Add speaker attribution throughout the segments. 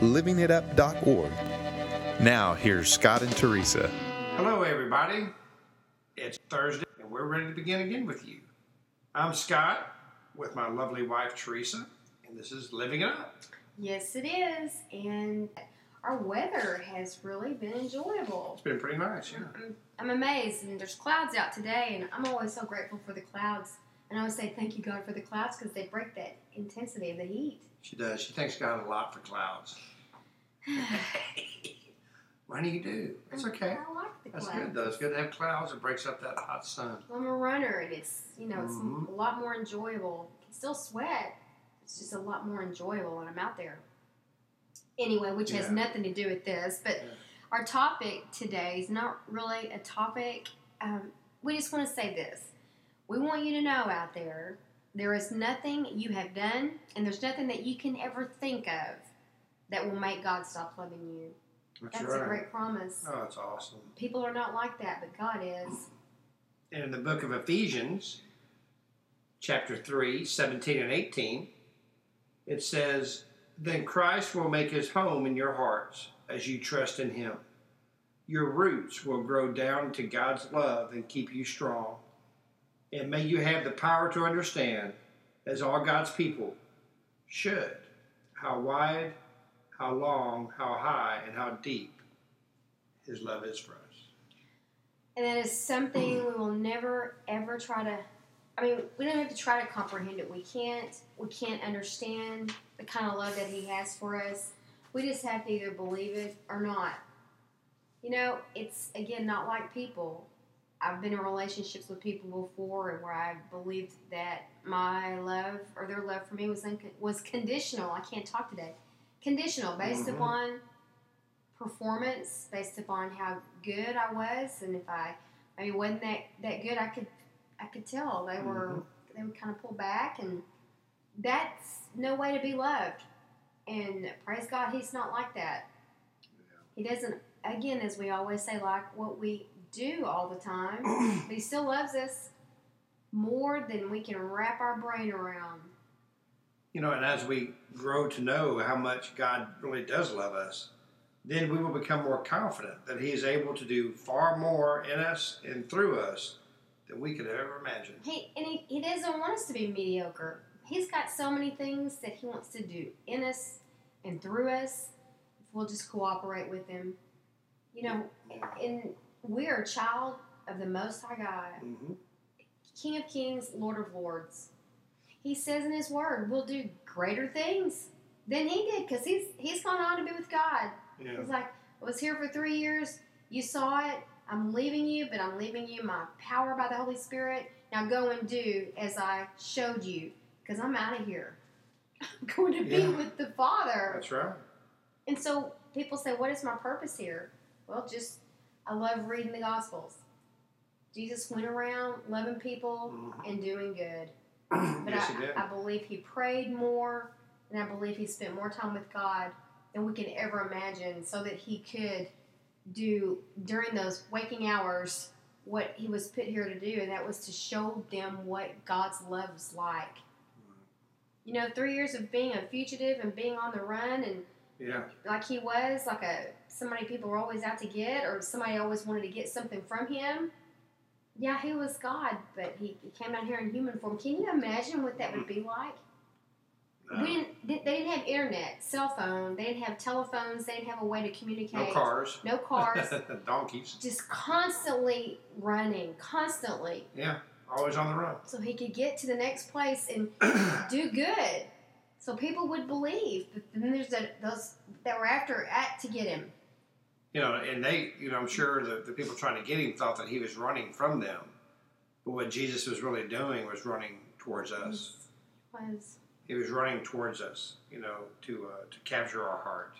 Speaker 1: livingitup.org. Now, here's Scott and Teresa.
Speaker 2: Hello, everybody. It's Thursday, and we're ready to begin again with you. I'm Scott with my lovely wife, Teresa, and this is Living It Up.
Speaker 3: Yes, it is. And our weather has really been enjoyable.
Speaker 2: It's been pretty nice, yeah.
Speaker 3: I'm, I'm amazed, and there's clouds out today, and I'm always so grateful for the clouds. And I always say thank you, God, for the clouds because they break that intensity of the heat.
Speaker 2: She does. She thanks God a lot for clouds. Why do you do? It's okay.
Speaker 3: I like the clouds.
Speaker 2: That's good, though. It's good to have clouds. It breaks up that hot sun.
Speaker 3: I'm a runner, and it's you know it's
Speaker 2: Mhm.
Speaker 3: a lot more enjoyable. I can still sweat. It's just a lot more enjoyable when I'm out there. Anyway, which has nothing to do with this, but
Speaker 2: Yeah.
Speaker 3: our topic today is not really a topic. Um, we just want to say this: we want you to know out there, there is nothing you have done, and there's nothing that you can ever think of that will make God stop loving you.
Speaker 2: That's,
Speaker 3: That's
Speaker 2: right.
Speaker 3: a great promise.
Speaker 2: Oh, that's awesome.
Speaker 3: People are not like that, but God is.
Speaker 2: And in the book of Ephesians, chapter 3, 17 and 18, it says, Then Christ will make his home in your hearts as you trust in him. Your roots will grow down to God's love and keep you strong. And may you have the power to understand, as all God's people should, how wide, how long, how high, and how deep his love is for us.
Speaker 3: And that is something we will never ever try to. I mean, we don't have to try to comprehend it. We can't. We can't understand the kind of love that He has for us. We just have to either believe it or not. You know, it's again not like people. I've been in relationships with people before, and where I believed that my love or their love for me was unco- was conditional. I can't talk today. Conditional, based
Speaker 2: Mhm.
Speaker 3: upon performance based upon how good I was, and if I maybe wasn't that, that good, I could I could tell they were they would kind of pull back, and that's no way to be loved. And praise God, He's not like that. He doesn't. Again, as we always say, like what we do all the time, but He still loves us more than we can wrap our brain around.
Speaker 2: You know, and as we grow to know how much God really does love us, then we will become more confident that He is able to do far more in us and through us than we could ever imagine.
Speaker 3: He and he, he doesn't want us to be mediocre. He's got so many things that he wants to do in us and through us if we'll just cooperate with him. You know, and we're a child of the Most High God,
Speaker 2: hmm
Speaker 3: King of Kings, Lord of Lords. He says in His Word, we'll do greater things than He did because he's he's gone on to be with God.
Speaker 2: Yeah.
Speaker 3: He's like, I was here for three years. You saw it. I'm leaving you, but I'm leaving you my power by the Holy Spirit. Now go and do as I showed you, because I'm out of here. I'm going to be
Speaker 2: Yeah.
Speaker 3: with the Father.
Speaker 2: That's right.
Speaker 3: And so people say, What is my purpose here? Well, just I love reading the Gospels. Jesus went around loving people
Speaker 2: Mhm.
Speaker 3: and doing good. But
Speaker 2: yes.
Speaker 3: I, I believe he prayed more, and I believe he spent more time with God than we can ever imagine, so that he could do during those waking hours what he was put here to do, and that was to show them what God's love is like. You know, three years of being a fugitive and being on the run, and
Speaker 2: yeah.
Speaker 3: like he was, like a somebody people were always out to get, or somebody always wanted to get something from him. Yeah, he was God, but he, he came down here in human form. Can you imagine what that would be like?
Speaker 2: No,
Speaker 3: We didn't. They they didn't have internet, cell phone. They didn't have telephones. They didn't have a way to communicate.
Speaker 2: no cars.
Speaker 3: No cars.
Speaker 2: Donkeys.
Speaker 3: just constantly running, constantly,
Speaker 2: Yeah. Always on the run.
Speaker 3: so he could get to the next place and do good. So people would believe. But then there's the, those that were after at to get him.
Speaker 2: you know, and they, you know, I'm sure the, the people trying to get him thought that he was running from them. But what Jesus was really doing was running towards us.
Speaker 3: He Was
Speaker 2: He was running towards us, you know, to uh, to capture our heart.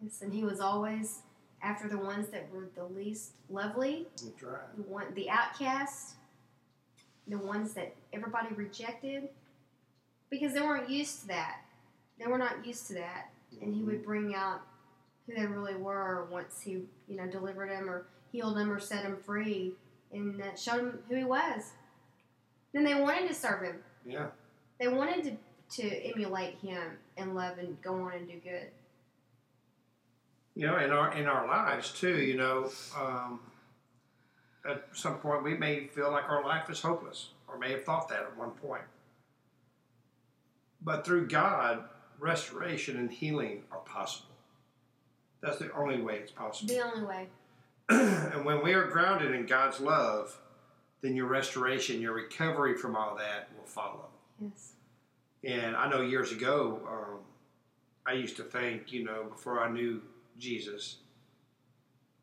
Speaker 3: Yes, and he was always after the ones that were the least lovely,
Speaker 2: That's right.
Speaker 3: the one, the outcast, the ones that everybody rejected, because they weren't used to that. They were not used to that, and he would bring out who they really were once he, you know, delivered them or healed them or set them free, and uh, showed them who he was. Then they wanted to serve him.
Speaker 2: Yeah.
Speaker 3: They wanted to to emulate him and love and go on and do good.
Speaker 2: You know, in our in our lives too. You know, um, at some point we may feel like our life is hopeless, or may have thought that at one point. But through God, restoration and healing are possible. That's the only way it's possible.
Speaker 3: The only way.
Speaker 2: and when we are grounded in God's love, then your restoration, your recovery from all that will follow.
Speaker 3: Yes.
Speaker 2: And I know years ago, um, I used to think, you know, before I knew Jesus,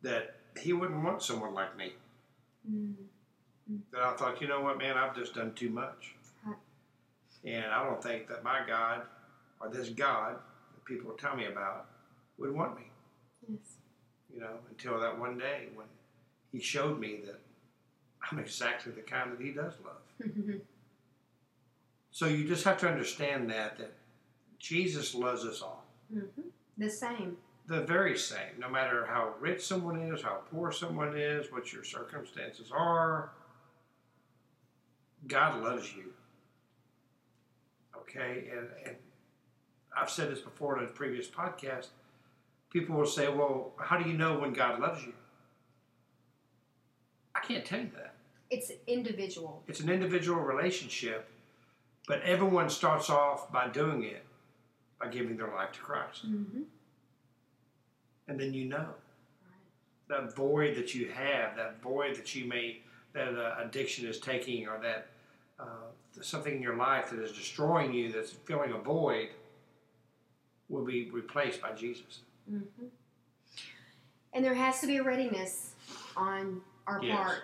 Speaker 2: that He wouldn't want someone like me.
Speaker 3: Mm.
Speaker 2: That I thought, you know what, man, I've just done too much. And I don't think that my God, or this God that people tell me about, would want me.
Speaker 3: Yes.
Speaker 2: You know, until that one day when He showed me that I'm exactly the kind that He does love. So you just have to understand that that Jesus loves us all.
Speaker 3: hmm The same.
Speaker 2: The very same, no matter how rich someone is, how poor someone is, what your circumstances are. God loves you. Okay, and, and I've said this before in a previous podcast. People will say, "Well, how do you know when God loves you?" I can't tell you that.
Speaker 3: It's individual.
Speaker 2: It's an individual relationship, but everyone starts off by doing it by giving their life to Christ.
Speaker 3: Mm-hmm.
Speaker 2: And then you know that void that you have, that void that you may, that uh, addiction is taking, or that uh, something in your life that is destroying you, that's filling a void, will be replaced by Jesus.
Speaker 3: Mm-hmm. And there has to be a readiness on our
Speaker 2: Yes.
Speaker 3: part.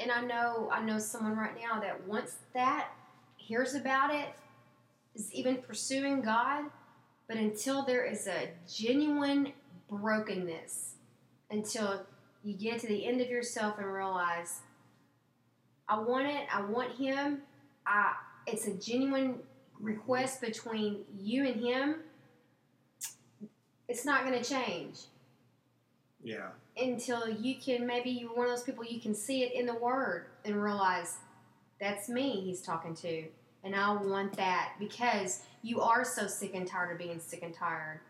Speaker 3: And I know, I know someone right now that once that hears about it, is even pursuing God, but until there is a genuine brokenness, until you get to the end of yourself and realize, I want it, I want Him. I, it's a genuine request between you and Him. It's not going to change
Speaker 2: Yeah.
Speaker 3: until you can maybe you're one of those people you can see it in the word and realize that's me he's talking to and i want that because you are so sick and tired of being sick and tired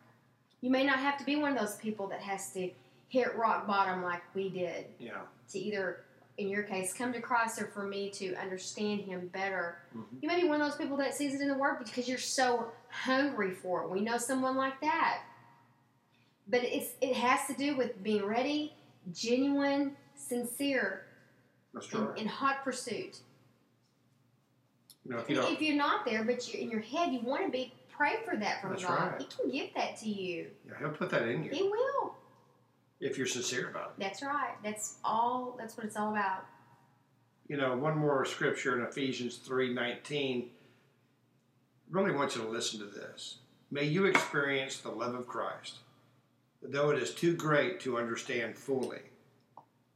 Speaker 3: you may not have to be one of those people that has to hit rock bottom like we did
Speaker 2: Yeah.
Speaker 3: to either in your case come to christ or for me to understand him better
Speaker 2: Mhm.
Speaker 3: you may be one of those people that sees it in the word because you're so hungry for it we know someone like that but it's it has to do with being ready, genuine, sincere, in, in hot pursuit.
Speaker 2: You know, if you
Speaker 3: If you're not there, but you're in your head, you want to be. Pray for that from
Speaker 2: That's
Speaker 3: God.
Speaker 2: right.
Speaker 3: He can give that to you.
Speaker 2: yeah, He'll put that in you.
Speaker 3: He will.
Speaker 2: If you're sincere about it.
Speaker 3: That's right. That's all. That's what it's all about.
Speaker 2: you know, one more scripture in Ephesians 3:19. Really want you to listen to this. May you experience the love of Christ. Though it is too great to understand fully,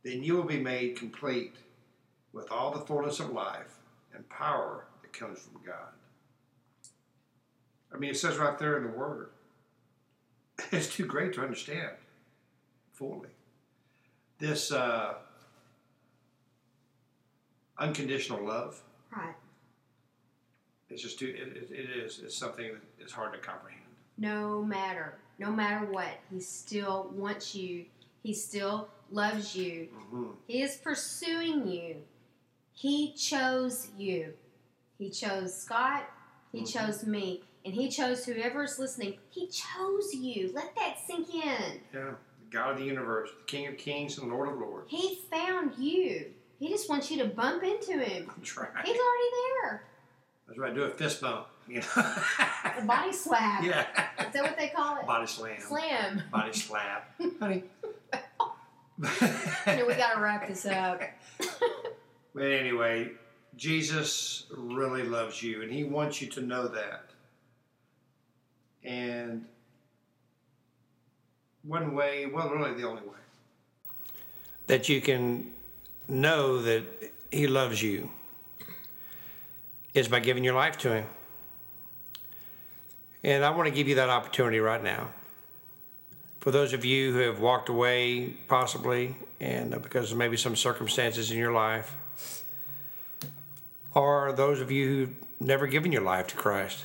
Speaker 2: then you will be made complete with all the fullness of life and power that comes from God. I mean, it says right there in the Word. It's too great to understand fully. This uh, unconditional love
Speaker 3: Right.
Speaker 2: it's just too it, it, is it's something that is hard to comprehend
Speaker 3: No matter, no matter what, he still wants you. He still loves you.
Speaker 2: mm-hmm.
Speaker 3: He is pursuing you. He chose you. He chose Scott. He
Speaker 2: Mhm.
Speaker 3: chose me. And he chose whoever's listening. He chose you. Let that sink in.
Speaker 2: yeah god of the universe the king of kings and lord of lords
Speaker 3: He found you. He just wants you to bump into him.
Speaker 2: that's right
Speaker 3: He's already there.
Speaker 2: that's right do a fist bump you know
Speaker 3: A body slap.
Speaker 2: yeah
Speaker 3: Is that what they call it?
Speaker 2: body slam
Speaker 3: Slam.
Speaker 2: body slap honey
Speaker 3: You know, we got to wrap this up.
Speaker 2: but anyway jesus really loves you and he wants you to know that and one way, well, really the only way, that you can know that He loves you is by giving your life to Him. And I want to give you that opportunity right now. For those of you who have walked away, possibly, and because of maybe some circumstances in your life, or those of you who've never given your life to Christ,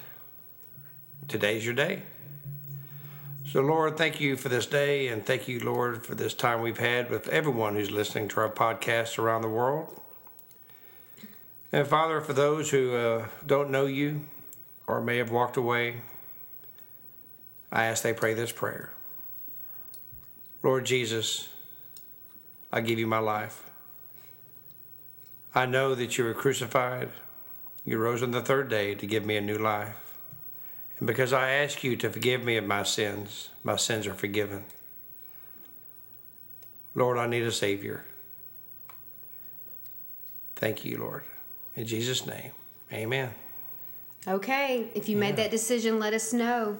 Speaker 2: today's your day. So, Lord, thank you for this day, and thank you, Lord, for this time we've had with everyone who's listening to our podcast around the world. And Father, for those who uh, don't know you or may have walked away, I ask they pray this prayer Lord Jesus, I give you my life. I know that you were crucified, you rose on the third day to give me a new life. And because I ask you to forgive me of my sins, my sins are forgiven. Lord, I need a Savior. Thank you, Lord. In Jesus' name, amen.
Speaker 3: Okay, if you made that decision, let us know.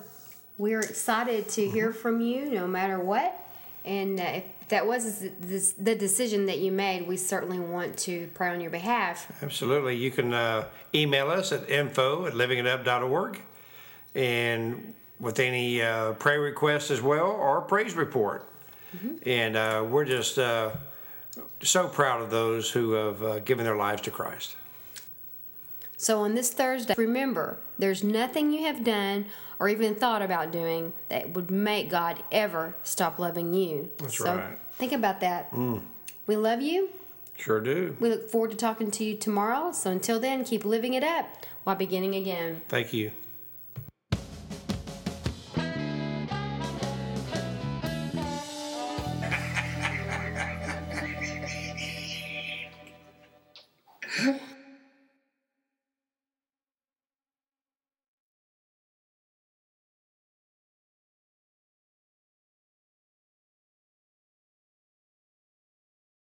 Speaker 3: We're excited to hear from you no matter what. And uh, if that was the decision that you made, we certainly want to pray on your behalf.
Speaker 2: Absolutely. You can uh, email us at info at livingitup.org and with any uh, prayer requests as well or praise report. And uh, we're just uh, so proud of those who have uh, given their lives to Christ.
Speaker 3: So on this Thursday, remember, there's nothing you have done or even thought about doing that would make God ever stop loving you.
Speaker 2: That's
Speaker 3: so
Speaker 2: right.
Speaker 3: think about that. We love you.
Speaker 2: Sure do.
Speaker 3: We look forward to talking to you tomorrow. So until then, keep living it up while beginning again.
Speaker 2: Thank you.